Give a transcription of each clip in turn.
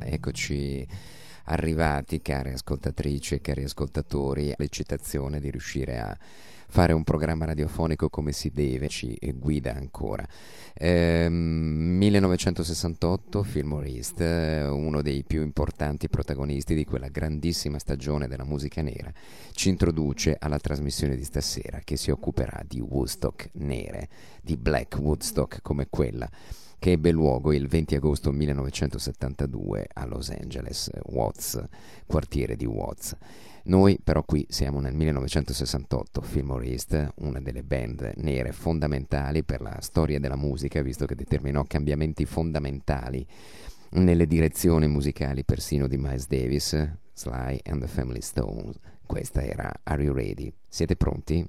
Eccoci arrivati, care ascoltatrici e cari ascoltatori, l'eccitazione di riuscire a fare un programma radiofonico come si deve, ci guida ancora. Eh, 1968, Fillmore East, uno dei più importanti protagonisti di quella grandissima stagione della musica nera, ci introduce alla trasmissione di stasera che si occuperà di Woodstock nere, di Black Woodstock come quella che ebbe luogo il 20 agosto 1972 a Los Angeles, Watts, quartiere di Watts. Noi però qui siamo nel 1968, Fillmore East, una delle band nere fondamentali per la storia della musica, visto che determinò cambiamenti fondamentali nelle direzioni musicali persino di Miles Davis, Sly and the Family Stone. Questa era Are You Ready? Siete pronti?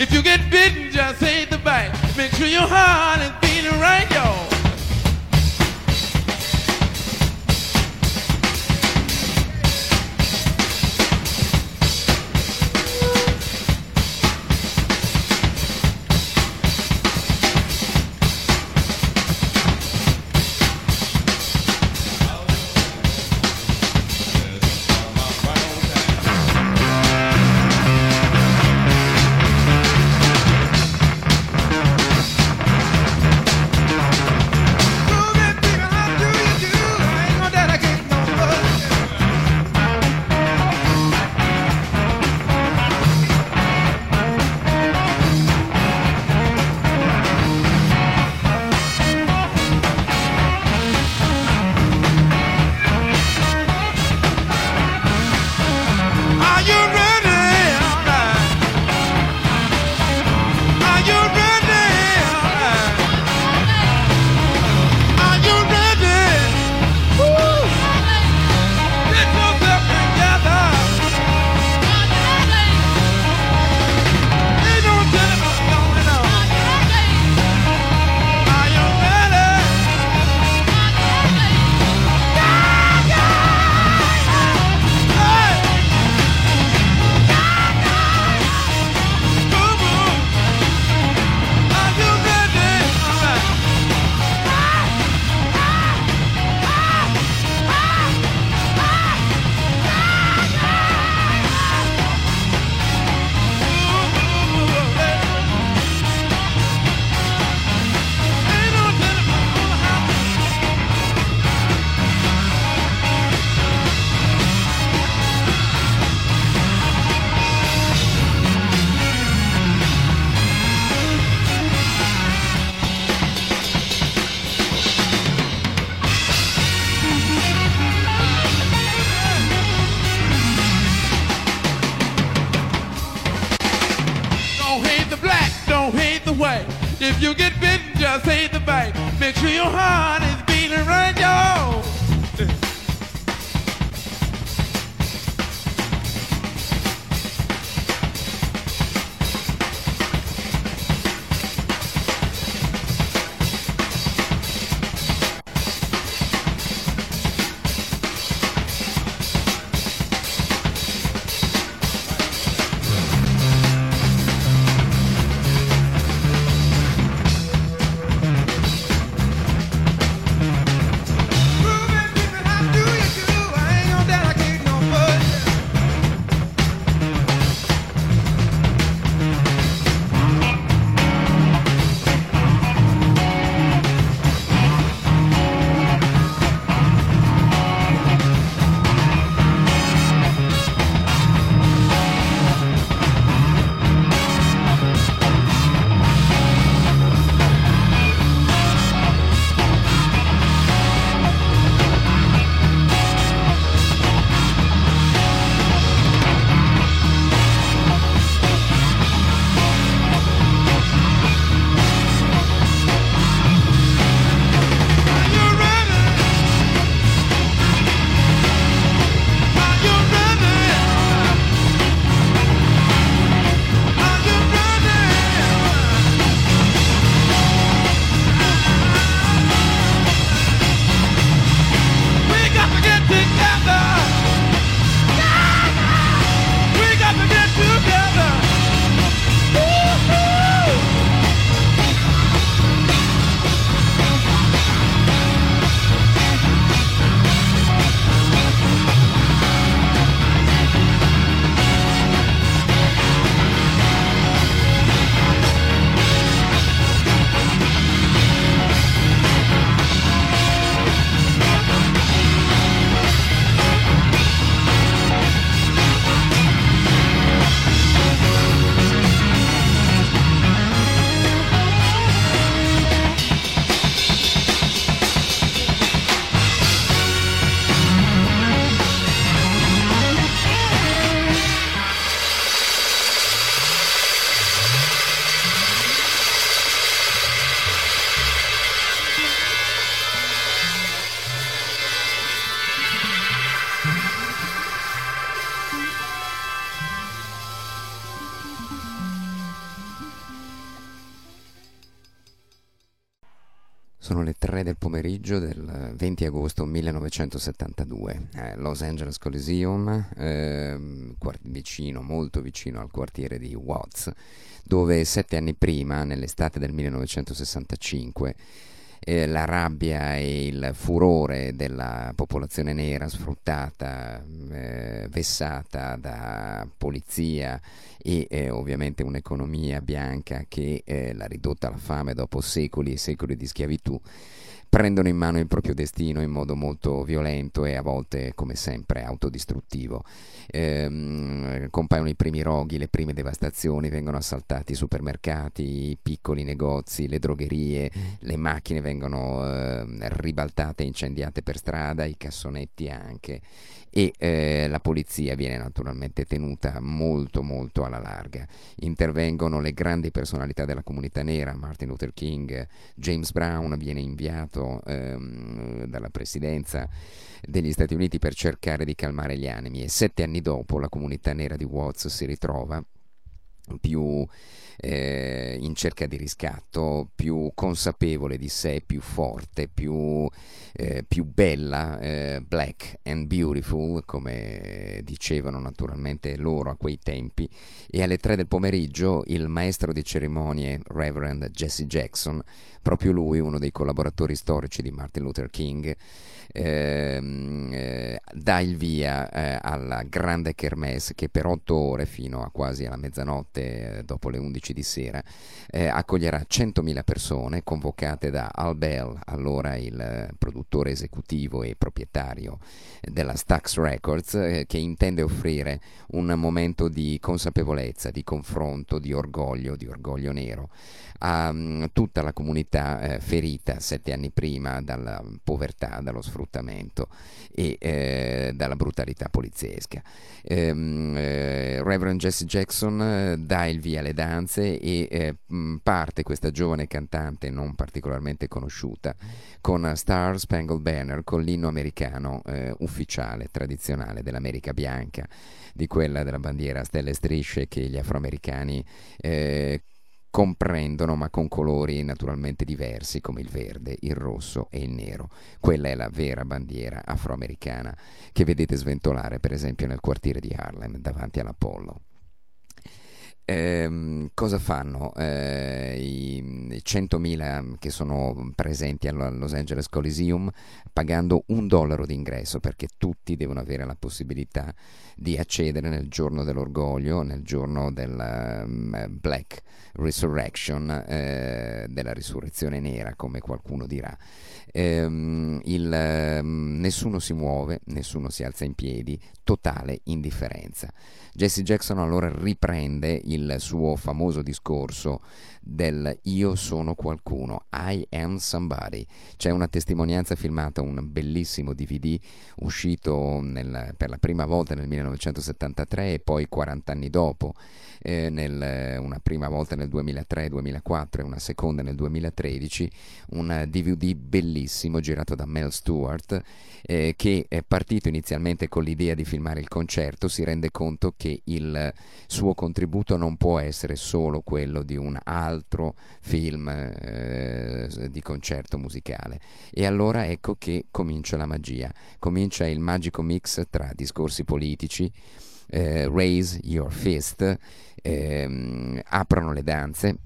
If you get bitten, just hate the bite. Make sure your heart is beating right, y'all. Pomeriggio del 20 agosto 1972, eh, Los Angeles Coliseum, quar- vicino, molto vicino al quartiere di Watts, dove sette anni prima, nell'estate del 1965, eh, la rabbia e il furore della popolazione nera sfruttata, eh, vessata da polizia e eh, ovviamente un'economia bianca che eh, l'ha ridotta alla fame dopo secoli e secoli di schiavitù, prendono in mano il proprio destino in modo molto violento e a volte, come sempre, autodistruttivo. Ehm, compaiono i primi roghi, le prime devastazioni, vengono assaltati i supermercati, i piccoli negozi, le drogherie, le macchine vengono eh, ribaltate incendiate per strada, i cassonetti anche e eh, la polizia viene naturalmente tenuta molto molto alla larga. Intervengono le grandi personalità della comunità nera, Martin Luther King, James Brown viene inviato ehm, dalla presidenza degli Stati Uniti per cercare di calmare gli animi e sette anni dopo la comunità nera di Watts si ritrova più eh, in cerca di riscatto, più consapevole di sé, più forte, più, eh, più bella, eh, black and beautiful, come dicevano naturalmente loro a quei tempi. E alle tre del pomeriggio il maestro di cerimonie, Reverend Jesse Jackson, proprio lui, uno dei collaboratori storici di Martin Luther King, eh, dà il via eh, alla grande kermesse che per otto ore fino a quasi alla mezzanotte eh, dopo le 11 di sera eh, accoglierà 100.000 persone convocate da Al Bell, allora il eh, produttore esecutivo e proprietario della Stax Records, che intende offrire un momento di consapevolezza, di confronto, di orgoglio, di orgoglio nero a mm, tutta la comunità ferita sette anni prima dalla povertà, dallo sfruttamento e eh, dalla brutalità poliziesca. Ehm, eh, Reverend Jesse Jackson eh, dà il via alle danze e eh, parte questa giovane cantante non particolarmente conosciuta con Star Spangled Banner, con l'inno americano eh, ufficiale, tradizionale dell'America bianca, di quella della bandiera a stelle e strisce che gli afroamericani eh, comprendono ma con colori naturalmente diversi come il verde, il rosso e il nero. Quella è la vera bandiera afroamericana che vedete sventolare per esempio nel quartiere di Harlem davanti all'Apollo. Eh, cosa fanno eh, i 100.000 che sono presenti al Los Angeles Coliseum pagando un dollaro di ingresso perché tutti devono avere la possibilità di accedere nel giorno dell'orgoglio, nel giorno del um, Black Resurrection, eh, della risurrezione nera come qualcuno dirà. Ehm, il, um, nessuno si muove, nessuno si alza in piedi, totale indifferenza. Jesse Jackson allora riprende il suo famoso discorso del io sono qualcuno, I am somebody. C'è una testimonianza filmata, un bellissimo DVD uscito nel, per la prima volta nel 1973 e poi 40 anni dopo, eh, nel, una prima volta nel 2003-2004 e una seconda nel 2013, un DVD bellissimo girato da Mel Stewart eh, che è partito inizialmente con l'idea di filmare il concerto, si rende conto che il suo contributo non può essere solo quello di un altro film eh, di concerto musicale. E allora ecco che comincia la magia, comincia il magico mix tra discorsi politici, eh, Raise Your Fist, ehm, aprono le danze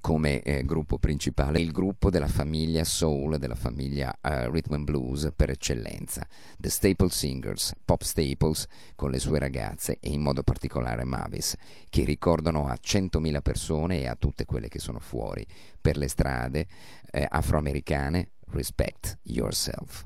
come eh, gruppo principale il gruppo della famiglia soul, della famiglia uh, rhythm and blues per eccellenza, The Staple Singers, Pop Staples con le sue ragazze e in modo particolare Mavis, che ricordano a 100.000 persone e a tutte quelle che sono fuori per le strade eh, afroamericane, Respect Yourself.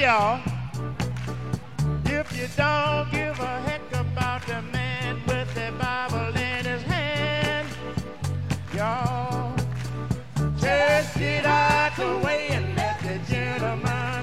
Y'all. If you don't give a heck about the man with the Bible in his hand, y'all just get out the way and let the gentleman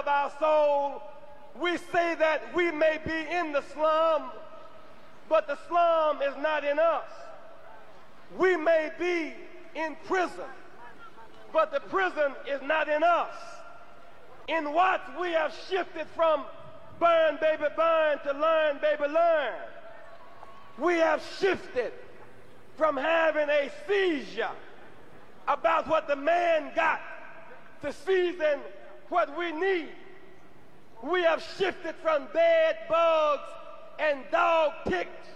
of our soul. We say that we may be in the slum, but the slum is not in us. We may be in prison, but the prison is not in us. In what we have shifted from burn, baby, burn to learn, baby, learn. We have shifted from having a seizure about what the man got to season what we need. We have shifted from bed bugs and dog ticks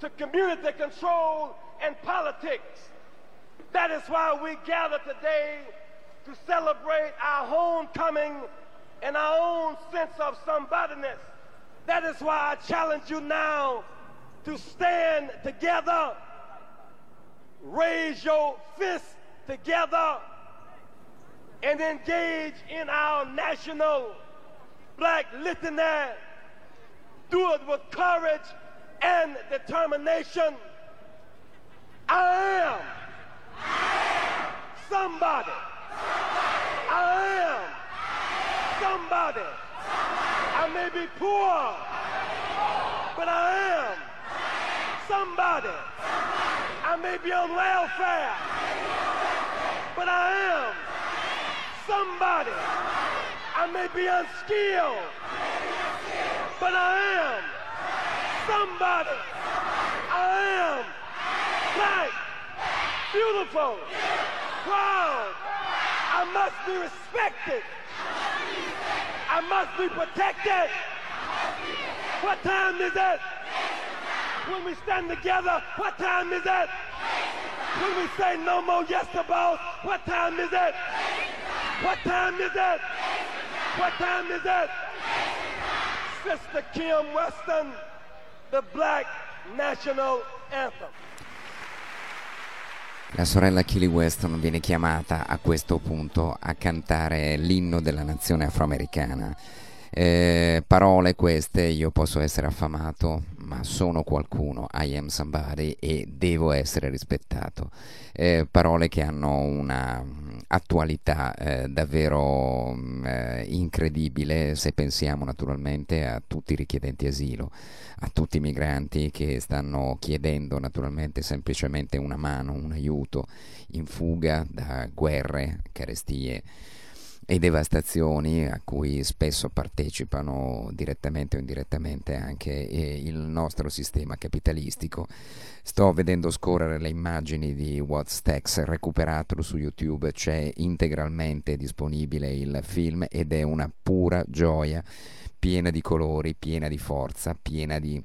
to community control and politics. That is why we gather today to celebrate our homecoming and our own sense of somebodyness. That is why I challenge you now to stand together, raise your fists together, and engage in our national black litany. Do it with courage and determination. I am somebody. I am somebody. I may be poor, but I am somebody. I may be on welfare, but I am somebody. I may be unskilled, but I am somebody. I am black, beautiful, proud. I must be respected. I must be protected. What time is it? When we stand together, what time is it? When we say no more yes to boss, what time is it? What time is it? What time is it? Sister Kim Weston, the Black National Anthem. La sorella Killy Weston viene chiamata a questo punto a cantare l'inno della nazione afroamericana. Eh, parole queste, io posso essere affamato, ma sono qualcuno, I am somebody e devo essere rispettato. Eh, parole che hanno una mm, attualità eh, davvero mm, eh, incredibile se pensiamo naturalmente a tutti i richiedenti asilo, a tutti i migranti che stanno chiedendo naturalmente semplicemente una mano, un aiuto in fuga da guerre, carestie e devastazioni a cui spesso partecipano direttamente o indirettamente anche eh, il nostro sistema capitalistico. Sto vedendo scorrere le immagini di What's Tex recuperato su YouTube, c'è integralmente disponibile il film ed è una pura gioia, piena di colori, piena di forza, piena di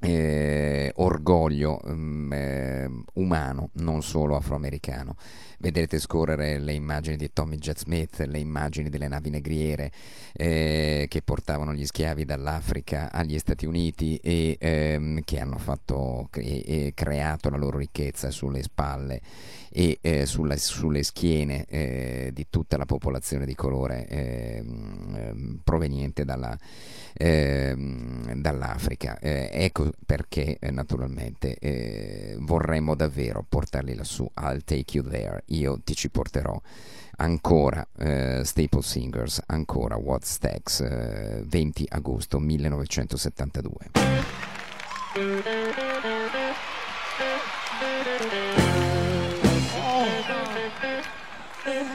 eh, orgoglio mm, eh, umano, non solo afroamericano vedrete scorrere le immagini di Tommy J. Smith, le immagini delle navi negriere eh, che portavano gli schiavi dall'Africa agli Stati Uniti e ehm, che hanno fatto, cre- creato la loro ricchezza sulle spalle e eh, sulla, sulle schiene eh, di tutta la popolazione di colore ehm, ehm, proveniente dalla, ehm, dall'Africa. Eh, ecco perché eh, naturalmente eh, vorremmo davvero portarli lassù. I'll take you there io ti ci porterò ancora eh, Staple Singers, ancora What Stacks, eh, 20 agosto 1972. Oh.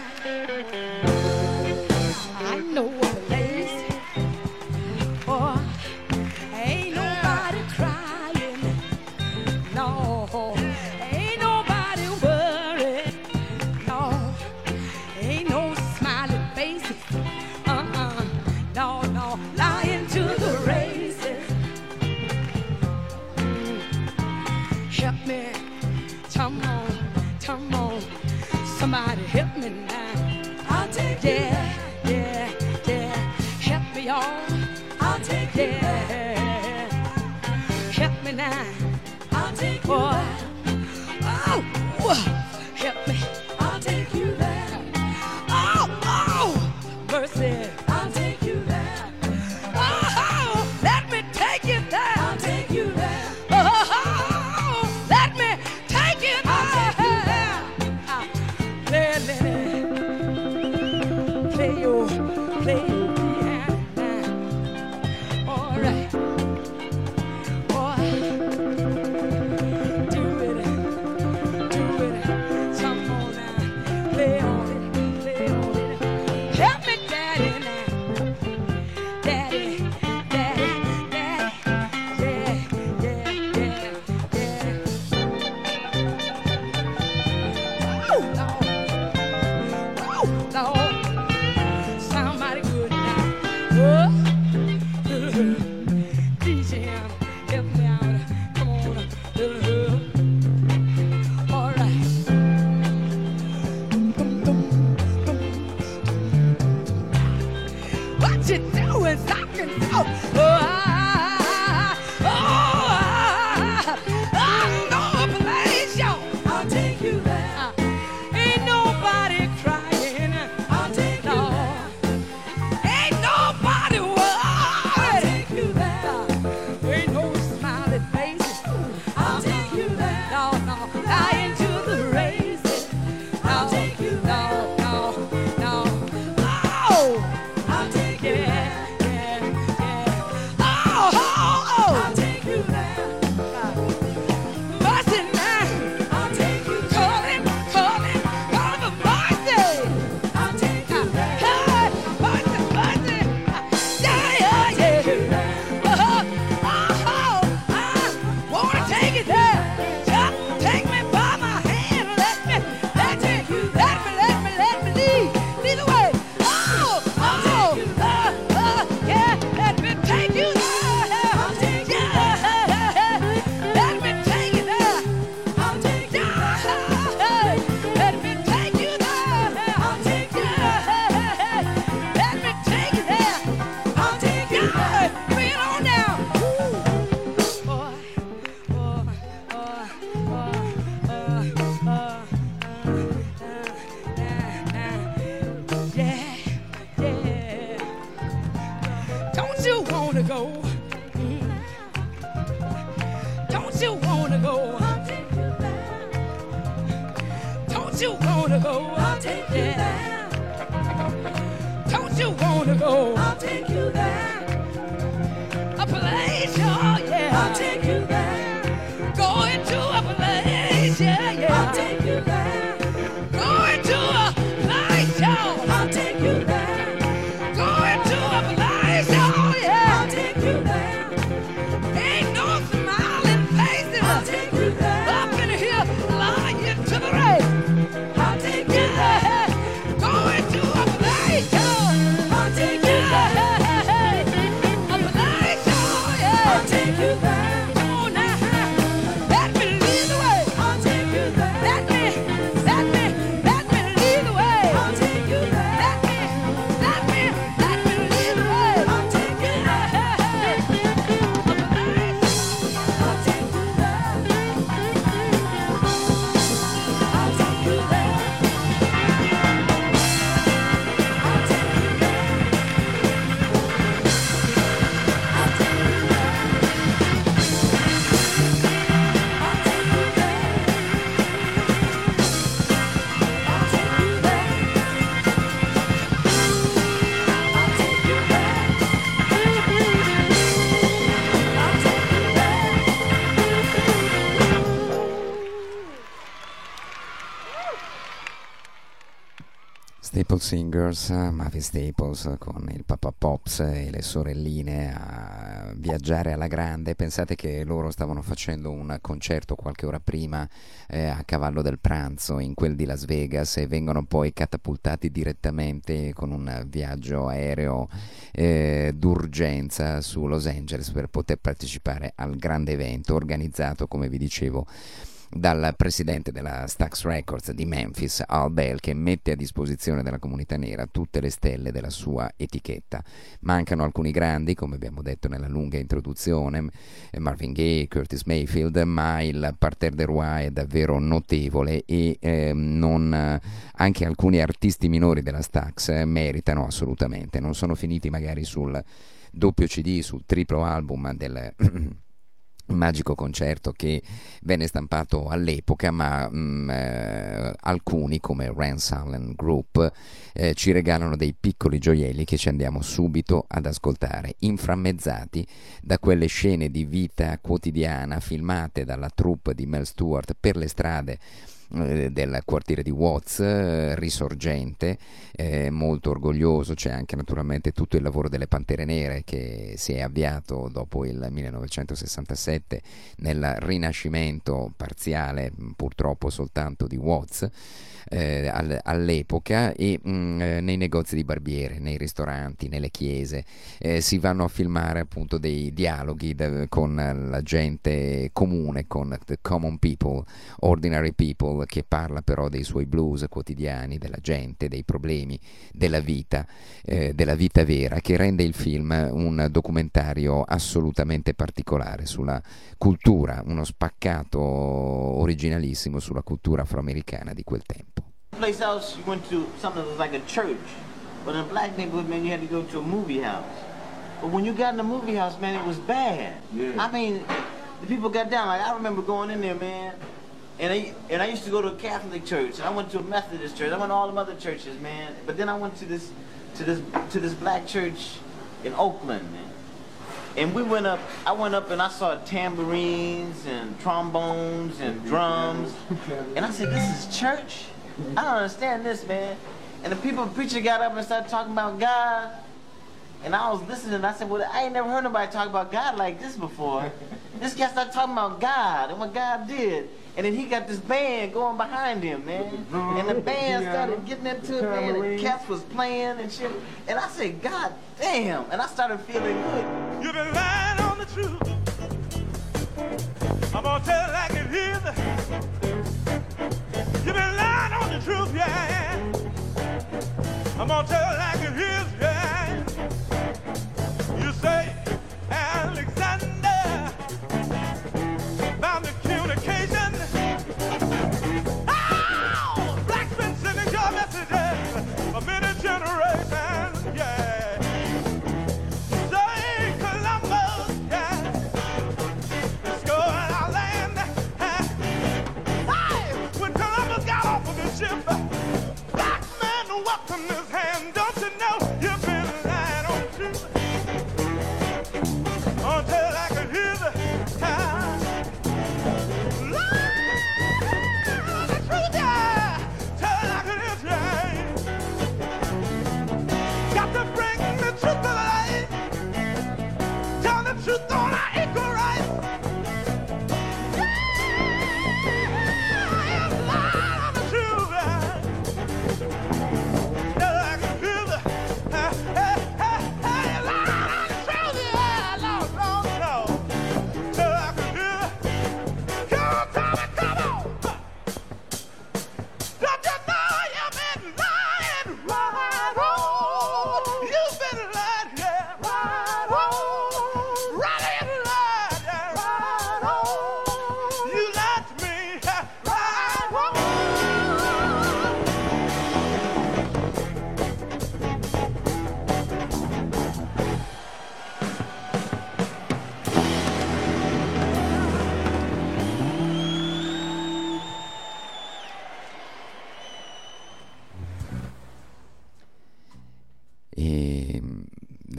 Staple Singers, Mavi Staples con il Papa Pops e le sorelline a viaggiare alla grande. Pensate che loro stavano facendo un concerto qualche ora prima eh, a cavallo del pranzo in quel di Las Vegas e vengono poi catapultati direttamente con un viaggio aereo eh, d'urgenza su Los Angeles per poter partecipare al grande evento organizzato, come vi dicevo, dal presidente della Stax Records di Memphis, Al Bell, che mette a disposizione della comunità nera tutte le stelle della sua etichetta. Mancano alcuni grandi, come abbiamo detto nella lunga introduzione, eh, Marvin Gaye, Curtis Mayfield, ma il parterre de Roi è davvero notevole e eh, non, anche alcuni artisti minori della Stax eh, meritano assolutamente, non sono finiti magari sul doppio CD, sul triplo album del magico concerto che venne stampato all'epoca, ma mh, mm, eh, alcuni come Rance Allen Group eh, ci regalano dei piccoli gioielli che ci andiamo subito ad ascoltare, inframmezzati da quelle scene di vita quotidiana filmate dalla troupe di Mel Stewart per le strade eh, del quartiere di Watts, eh, risorgente, eh, molto orgoglioso, c'è anche naturalmente tutto il lavoro delle Pantere Nere che si è avviato dopo il 1967 nel rinascimento parziale, purtroppo soltanto di Watts eh, all'epoca e mh, mm, eh, nei negozi di barbiere, nei ristoranti, nelle chiese eh, si vanno a filmare appunto dei dialoghi de, con la gente comune, con the common people, ordinary people che parla però dei suoi blues quotidiani, della gente, dei problemi, della vita, eh, della vita vera, che rende il film un documentario assolutamente particolare sulla cultura, uno spaccato originalissimo sulla cultura afroamericana di quel tempo. Place else you went to something that was like a church, but in a black neighborhood, man, you had to go to a movie house. But when you got in the movie house, man, it was bad. Yeah. I mean, the people got down. Like I remember going in there, man, and I and I used to go to a Catholic church, and I went to a Methodist church. I went to all the other churches, man. But then I went to this to this to this black church in Oakland, man. And we went up, I went up and I saw tambourines and trombones and drums. And I said, this is church? I don't understand this, man. And the people, preacher got up and started talking about God. And I was listening, and I said, well, I ain't never heard nobody talk about God like this before. this guy started talking about God and what God did. And then he got this band going behind him, man. And the band started getting into it, man. And cats was playing and shit. And I said, God damn. And I started feeling good. You've been lying on the truth. I'm gonna tell it like it is. Truth, yeah. I'm gonna tell it like it is,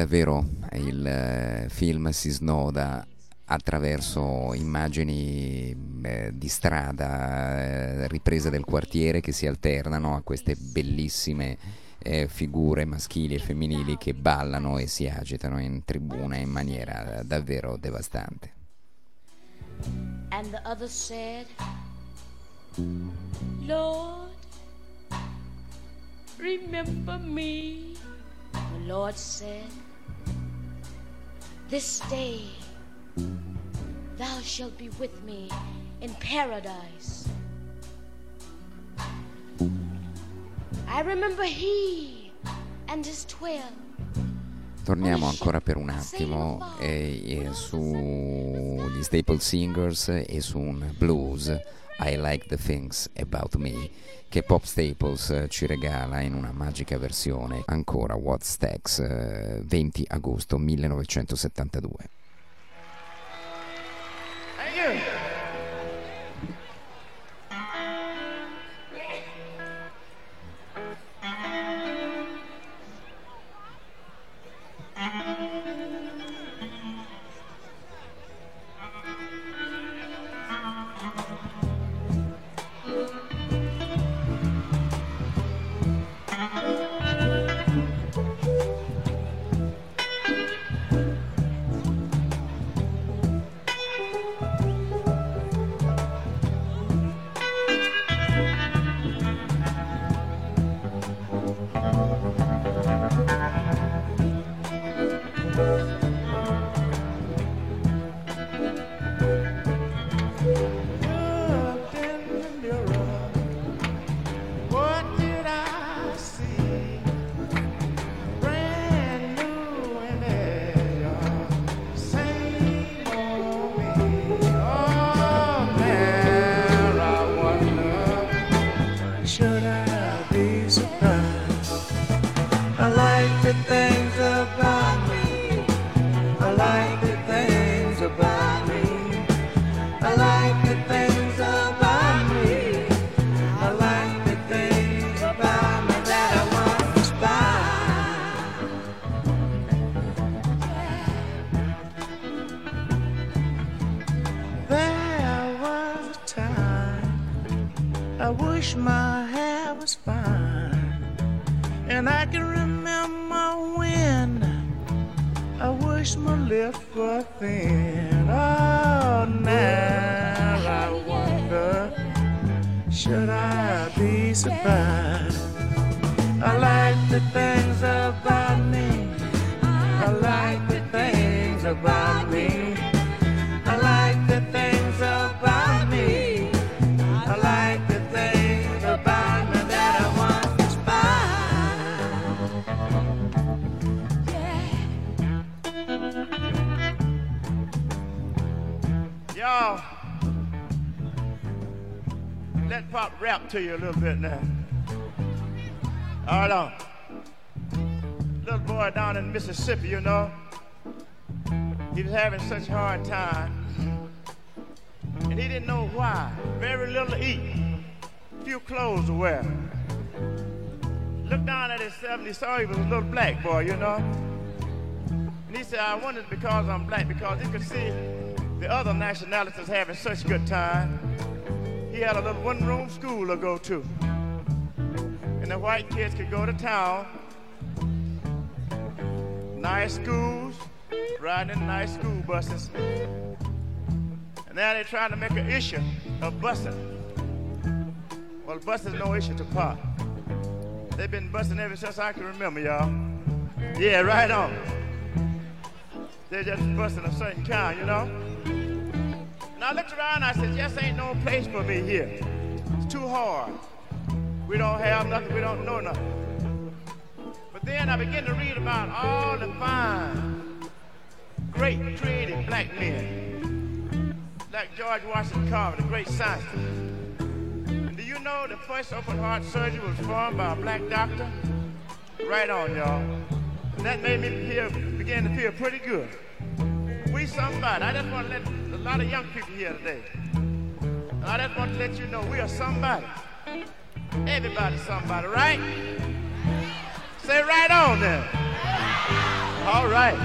davvero il eh, film si snoda attraverso immagini eh, di strada, eh, riprese del quartiere che si alternano a queste bellissime eh, figure maschili e femminili che ballano e si agitano in tribuna in maniera davvero devastante. And the other said, Lord, remember me. The Lord said, This day thou shalt be with me in paradise. I remember he and his twelve. Torniamo ancora per un attimo eh, eh, sugli Staple Singers e su un blues, I Like the Things About Me, che Pop Staples eh, ci regala in una magica versione, ancora What Stacks, eh, 20 agosto 1972. Bye. To you a little bit now. All right, on. Little boy down in Mississippi, you know, he was having such a hard time. And he didn't know why. Very little to eat, few clothes to wear. Looked down at himself and he saw he was a little black boy, you know. And he said, I wonder because I'm black, because he could see the other nationalities having such good time. He had a little one-room school to go to. And the white kids could go to town. Nice schools, riding in nice school buses. And now they're trying to make an issue of busing. Well, busing no issue to Pop. They've been busing ever since I can remember, y'all. Yeah, right on. They're just busing a certain kind, you know? And I looked around and I said, yes, ain't no place for me here. It's too hard. We don't have nothing, we don't know nothing. But then I began to read about all the fine, great, creative black men. Like George Washington Carver, the great scientist. And do you know the first open heart surgery was performed by a black doctor? Right on, y'all. And that made me feel, begin to feel pretty good. We somebody. I just want to let a lot of young people here today. I just want to let you know we are somebody. Everybody's somebody, right? Say right on then. All right.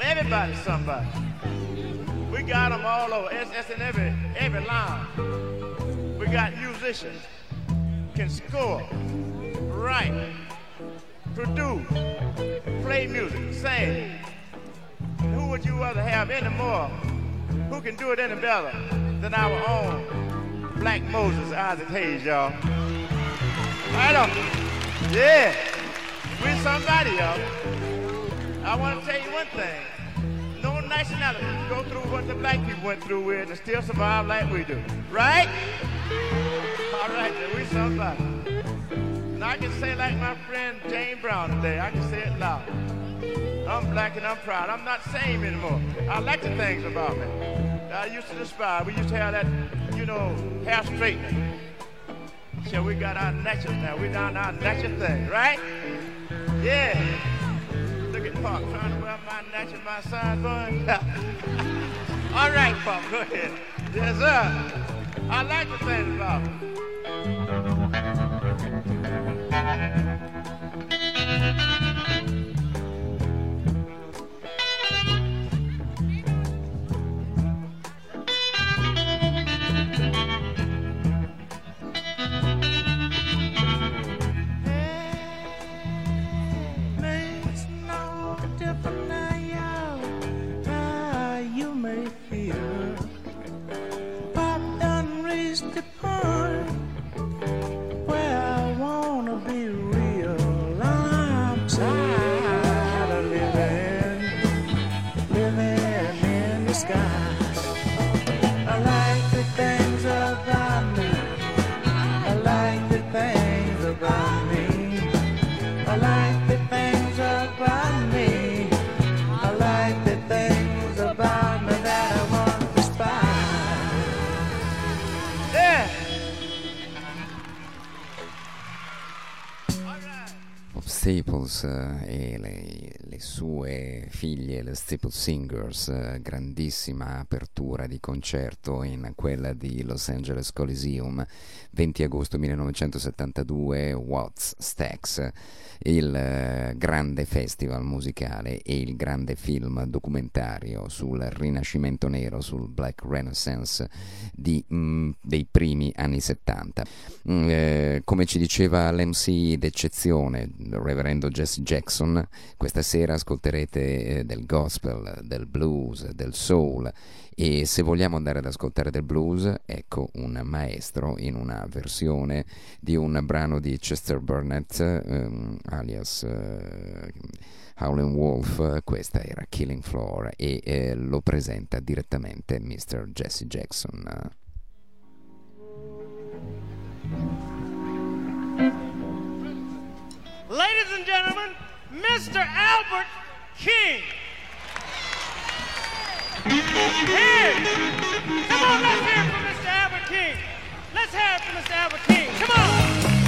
Everybody's somebody. We got them all over. It's, it's in every every line. We got musicians can score, write, produce, play music, sing. Who would you rather have any more? Who can do it any better than our own Black Moses, Isaac Hayes, y'all? Right on. Yeah. We're somebody, y'all. I want to tell you one thing. No nationality can go through what the black people went through with and still survive like we do. Right? All right, then. We somebody. And I can say like my friend Jane Brown today. I can say it loud. I'm black and I'm proud. I'm not same anymore. I like the things about me. I used to despise. We used to have that, you know, hair straightening. So we got our natural now. We down our natural thing, right? Yeah. Look at Pop trying to wear my natural, my size on. All right, Pop, go ahead. Yes, sir. I like the things about me. Bob Staples eh, e le, le sue figlie, le Staples Singers, eh, grandissima apertura di concerto in quella di Los Angeles Coliseum, 20 agosto 1972, Watts Stax, il eh, grande festival musicale e il grande film documentario sul rinascimento nero, sul Black Renaissance di, mm, dei primi anni 70. Mm, eh, come ci diceva l'MC d'eccezione, il reverendo Jesse Jackson, questa sera ascolterete eh, del gospel, del blues, del soul e se vogliamo andare ad ascoltare del blues, ecco un maestro in una versione di un brano di Chester Burnett, ehm, alias eh, Howlin' Wolf, questa era Killing Floor e eh, lo presenta direttamente Mr. Jesse Jackson. Ladies and gentlemen, Mr. Albert King. Here. Come on, let's hear it for Mr. Albert King. Let's hear it for Mr. Albert King. Come on.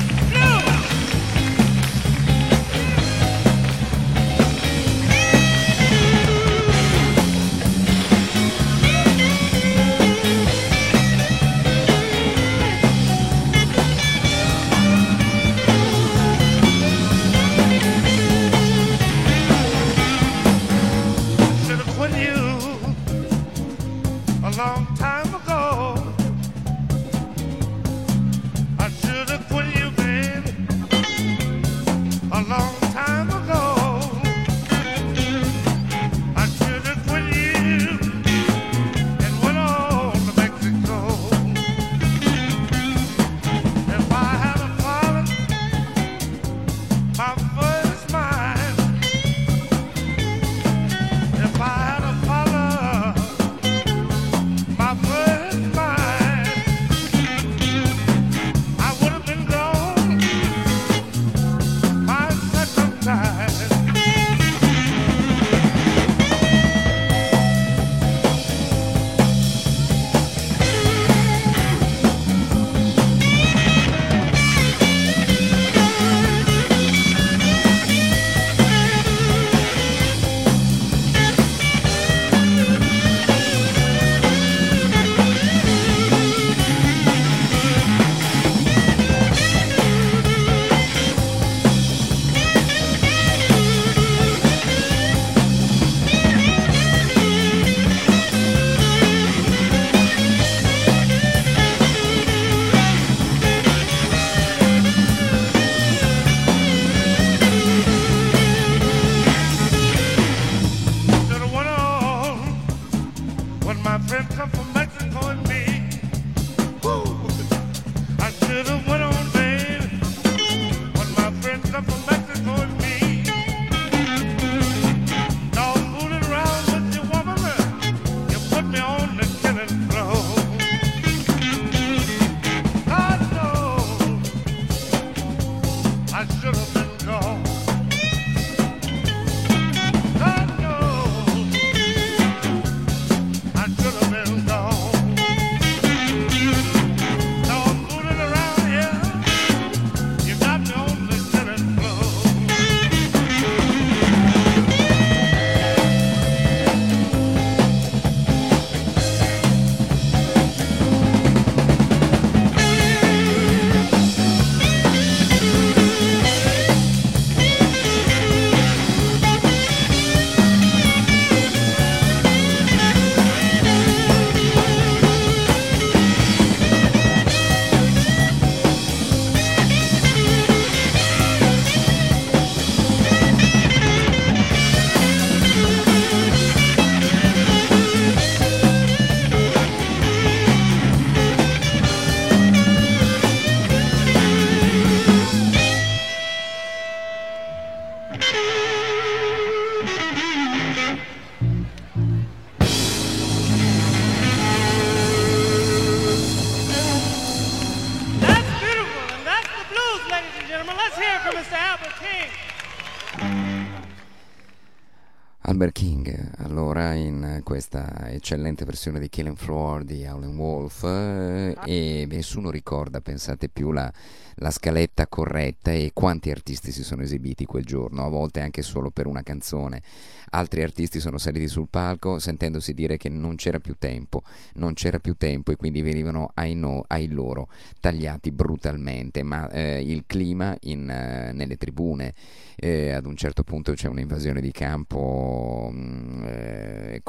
Eccellente versione di Killing Floor di Howlin' Wolf eh, e nessuno ricorda, pensate più, la, la scaletta corretta e quanti artisti si sono esibiti quel giorno, a volte anche solo per una canzone. Altri artisti sono saliti sul palco sentendosi dire che non c'era più tempo, non c'era più tempo e quindi venivano ai, no- ai loro tagliati brutalmente, ma eh, il clima in, eh, nelle tribune eh, ad un certo punto c'è un'invasione di campo mh,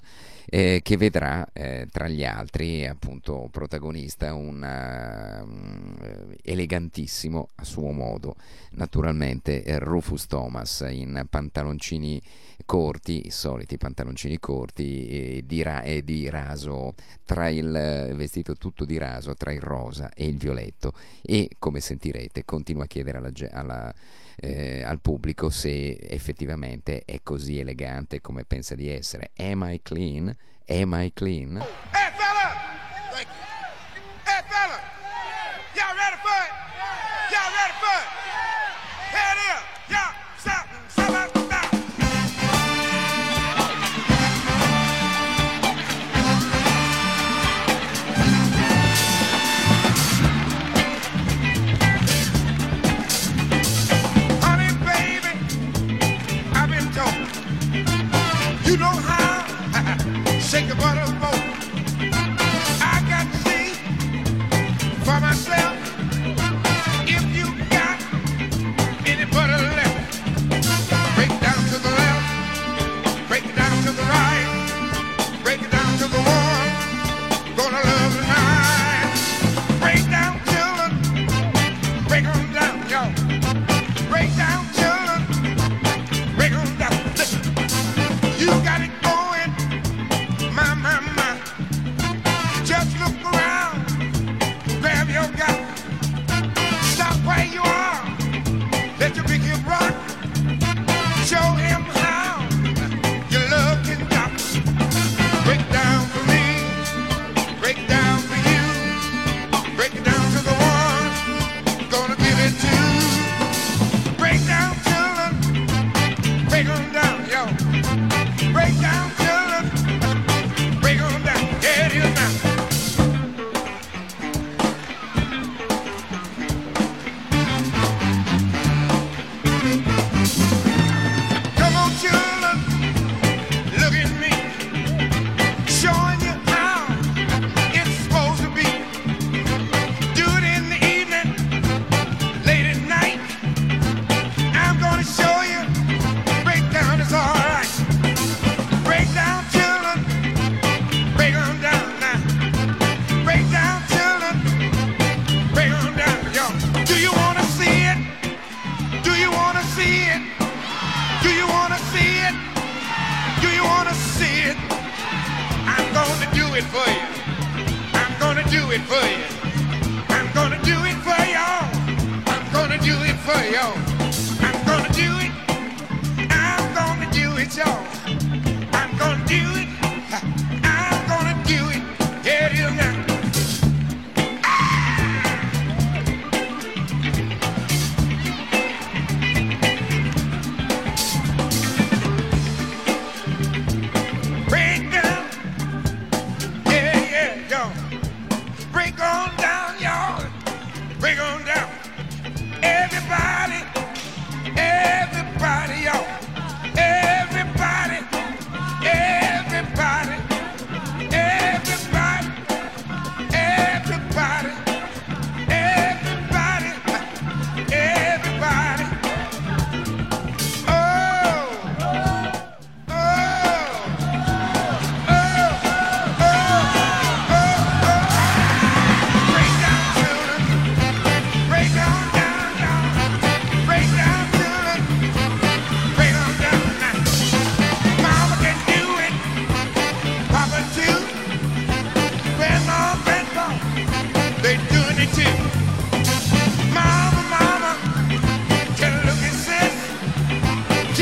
coinvolgentissima eh, che vedrà eh, tra gli altri appunto protagonista un mh, elegantissimo a suo modo naturalmente eh, Rufus Thomas in pantaloncini corti, i soliti pantaloncini corti e di, ra- e di raso tra il eh, vestito tutto di raso tra il rosa e il violetto. E come sentirete continua a chiedere alla, alla, eh, al pubblico se effettivamente è così elegante come pensa di essere. Am I clean? Am I clean?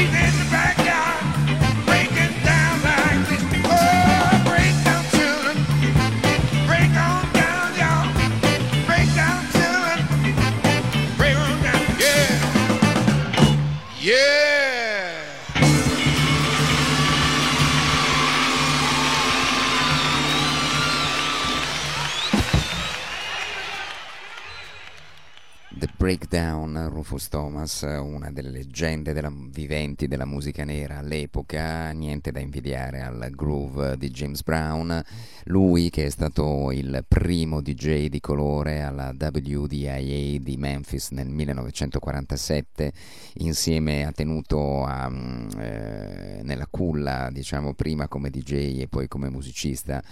She's in the Breakdown, Rufus Thomas, una delle leggende della- viventi della musica nera all'epoca, niente da invidiare al groove di James Brown, lui che è stato il primo DJ di colore alla WDIA di Memphis nel 1947, insieme ha tenuto a, eh, nella culla, diciamo prima come DJ e poi come musicista,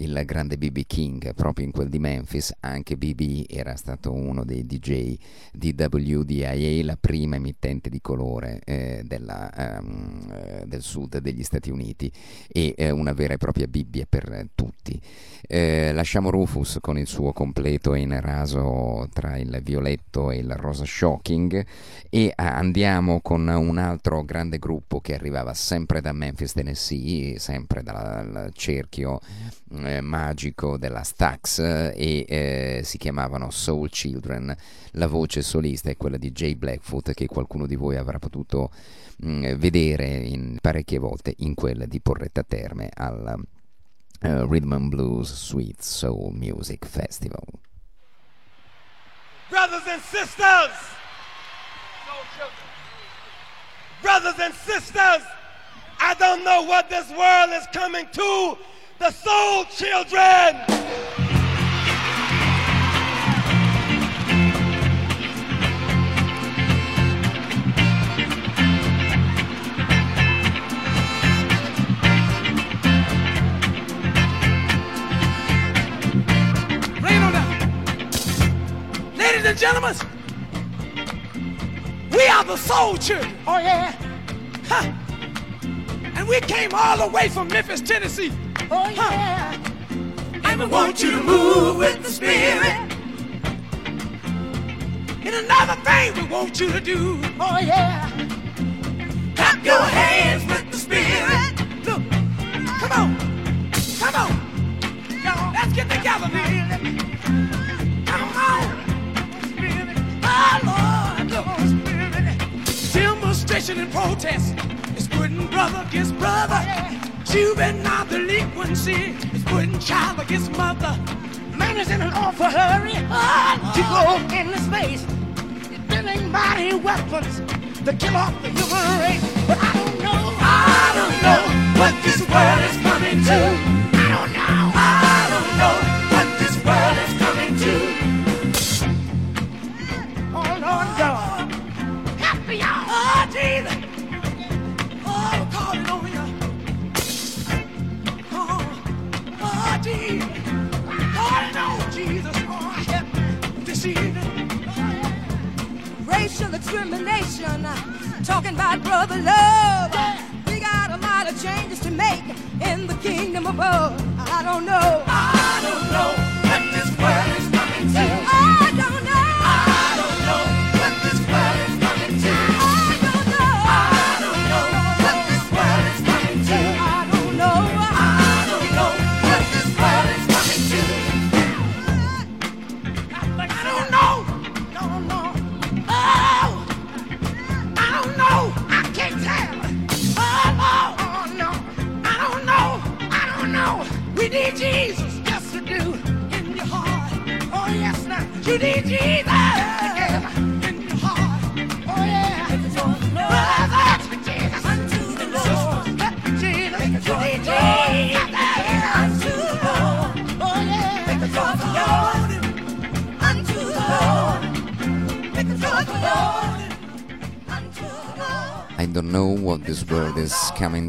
il grande BB King proprio in quel di Memphis, anche BB era stato uno dei DJ di WDIA, la prima emittente di colore eh, della, ehm, eh, del sud degli Stati Uniti e eh, una vera e propria Bibbia per eh, tutti. Eh, lasciamo Rufus con il suo completo in raso tra il violetto e il rosa shocking e ah, andiamo con un altro grande gruppo che arrivava sempre da Memphis, Tennessee, sempre dal cerchio eh, magico della Stax eh, e eh, si chiamavano Soul Children. La voce solista è quella di Jay Blackfoot che qualcuno di voi avrà potuto mh, vedere in parecchie volte in quella di Porretta Terme al eh, Rhythm and Blues Sweet Soul Music Festival. Brothers and sisters, brothers and sisters, I don't know what this world is coming to. The soul children. Bring it on down. Ladies and gentlemen, we are the soul children. Oh, yeah. Huh. And we came all the way from Memphis, Tennessee. Oh, yeah. And we want you to move with the Spirit. And another thing we want you to do. Oh, yeah. Clap your hands with the Spirit. Look, come on. Come on. Y'all, let's get together now. Come on. Oh, Lord. Demonstration and protest is putting brother against brother. Juvenile delinquency is putting child against mother. Man is in an awful hurry to go into space. Building mighty weapons to kill off the human race. But I don't know, I don't know what this world is coming to. Jesus, calling on Jesus. Oh help me this evening. racial discrimination, talking about brother love. We got a lot of changes to make in the kingdom above. I don't know. I don't know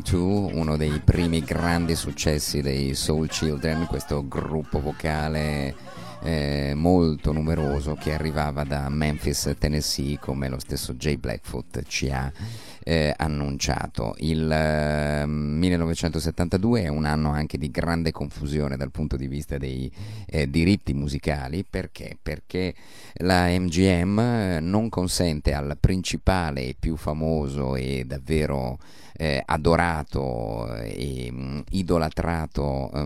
To, uno dei primi grandi successi dei Soul Children, questo gruppo vocale eh, molto numeroso che arrivava da Memphis, Tennessee, come lo stesso Jay Blackfoot ci ha eh, annunciato. Il eh, 1972 è un anno anche di grande confusione dal punto di vista dei eh, diritti musicali perché? Perché la MGM eh, non consente al principale e più famoso e davvero eh, adorato e mh, idolatrato mh,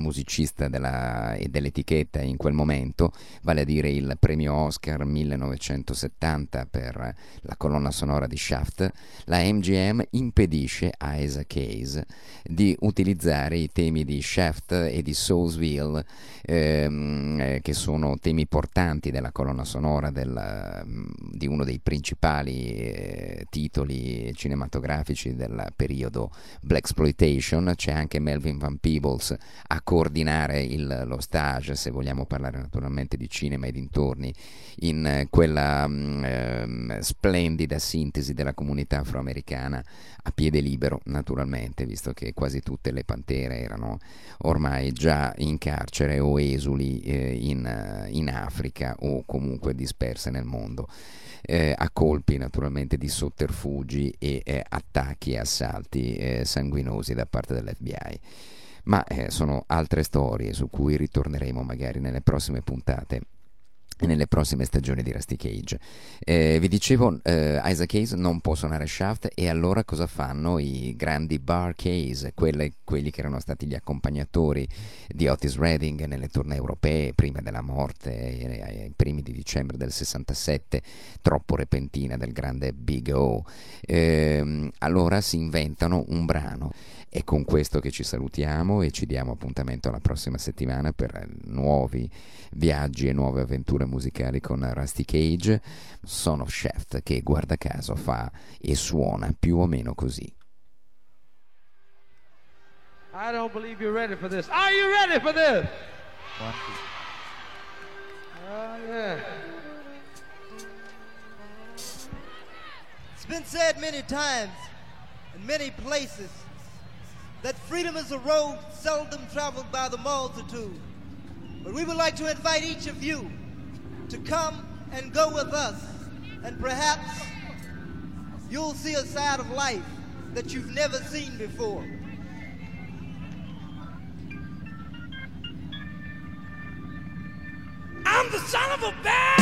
musicista della, e dell'etichetta in quel momento, vale a dire il premio Oscar 1970 per la colonna sonora di Shaft, la MGM impedisce a Isaac Hayes di utilizzare i temi di Shaft e di Soulsville, ehm, eh, che sono temi portanti della colonna sonora del, di uno dei principali eh, titoli cinematografici periodo Black Exploitation, c'è anche Melvin Van Peebles a coordinare il, lo stage, se vogliamo parlare naturalmente di cinema e dintorni, in eh, quella mm, ehm, splendida sintesi della comunità afroamericana a piede libero, naturalmente, visto che quasi tutte le pantere erano ormai già in carcere o esuli eh, in, eh, in Africa o comunque disperse nel mondo. Eh, a colpi naturalmente di sotterfugi e eh, attacchi e assalti eh, sanguinosi da parte dell'FBI. Ma eh, sono altre storie su cui ritorneremo magari nelle prossime puntate nelle prossime stagioni di Rusty Cage. Eh, vi dicevo, eh, Isaac Hayes non può suonare Shaft e allora cosa fanno i grandi bar Case, quelle, quelli che erano stati gli accompagnatori di Otis Redding nelle tournée europee prima della morte, eh, ai primi di dicembre del 67, troppo repentina del grande Big O. Eh, allora si inventano un brano. È con questo che ci salutiamo e ci diamo appuntamento alla prossima settimana per nuovi viaggi e nuove avventure musicali con Rusty Cage, Son of Shaft, che guarda caso fa e suona più o meno così. I don't believe you're ready for this. Are you ready for this? Oh, yeah. It's been said many times in many places that freedom is a road seldom traveled by the multitude. But we would like to invite each of you to come and go with us, and perhaps you'll see a side of life that you've never seen before. I'm the son of a bitch!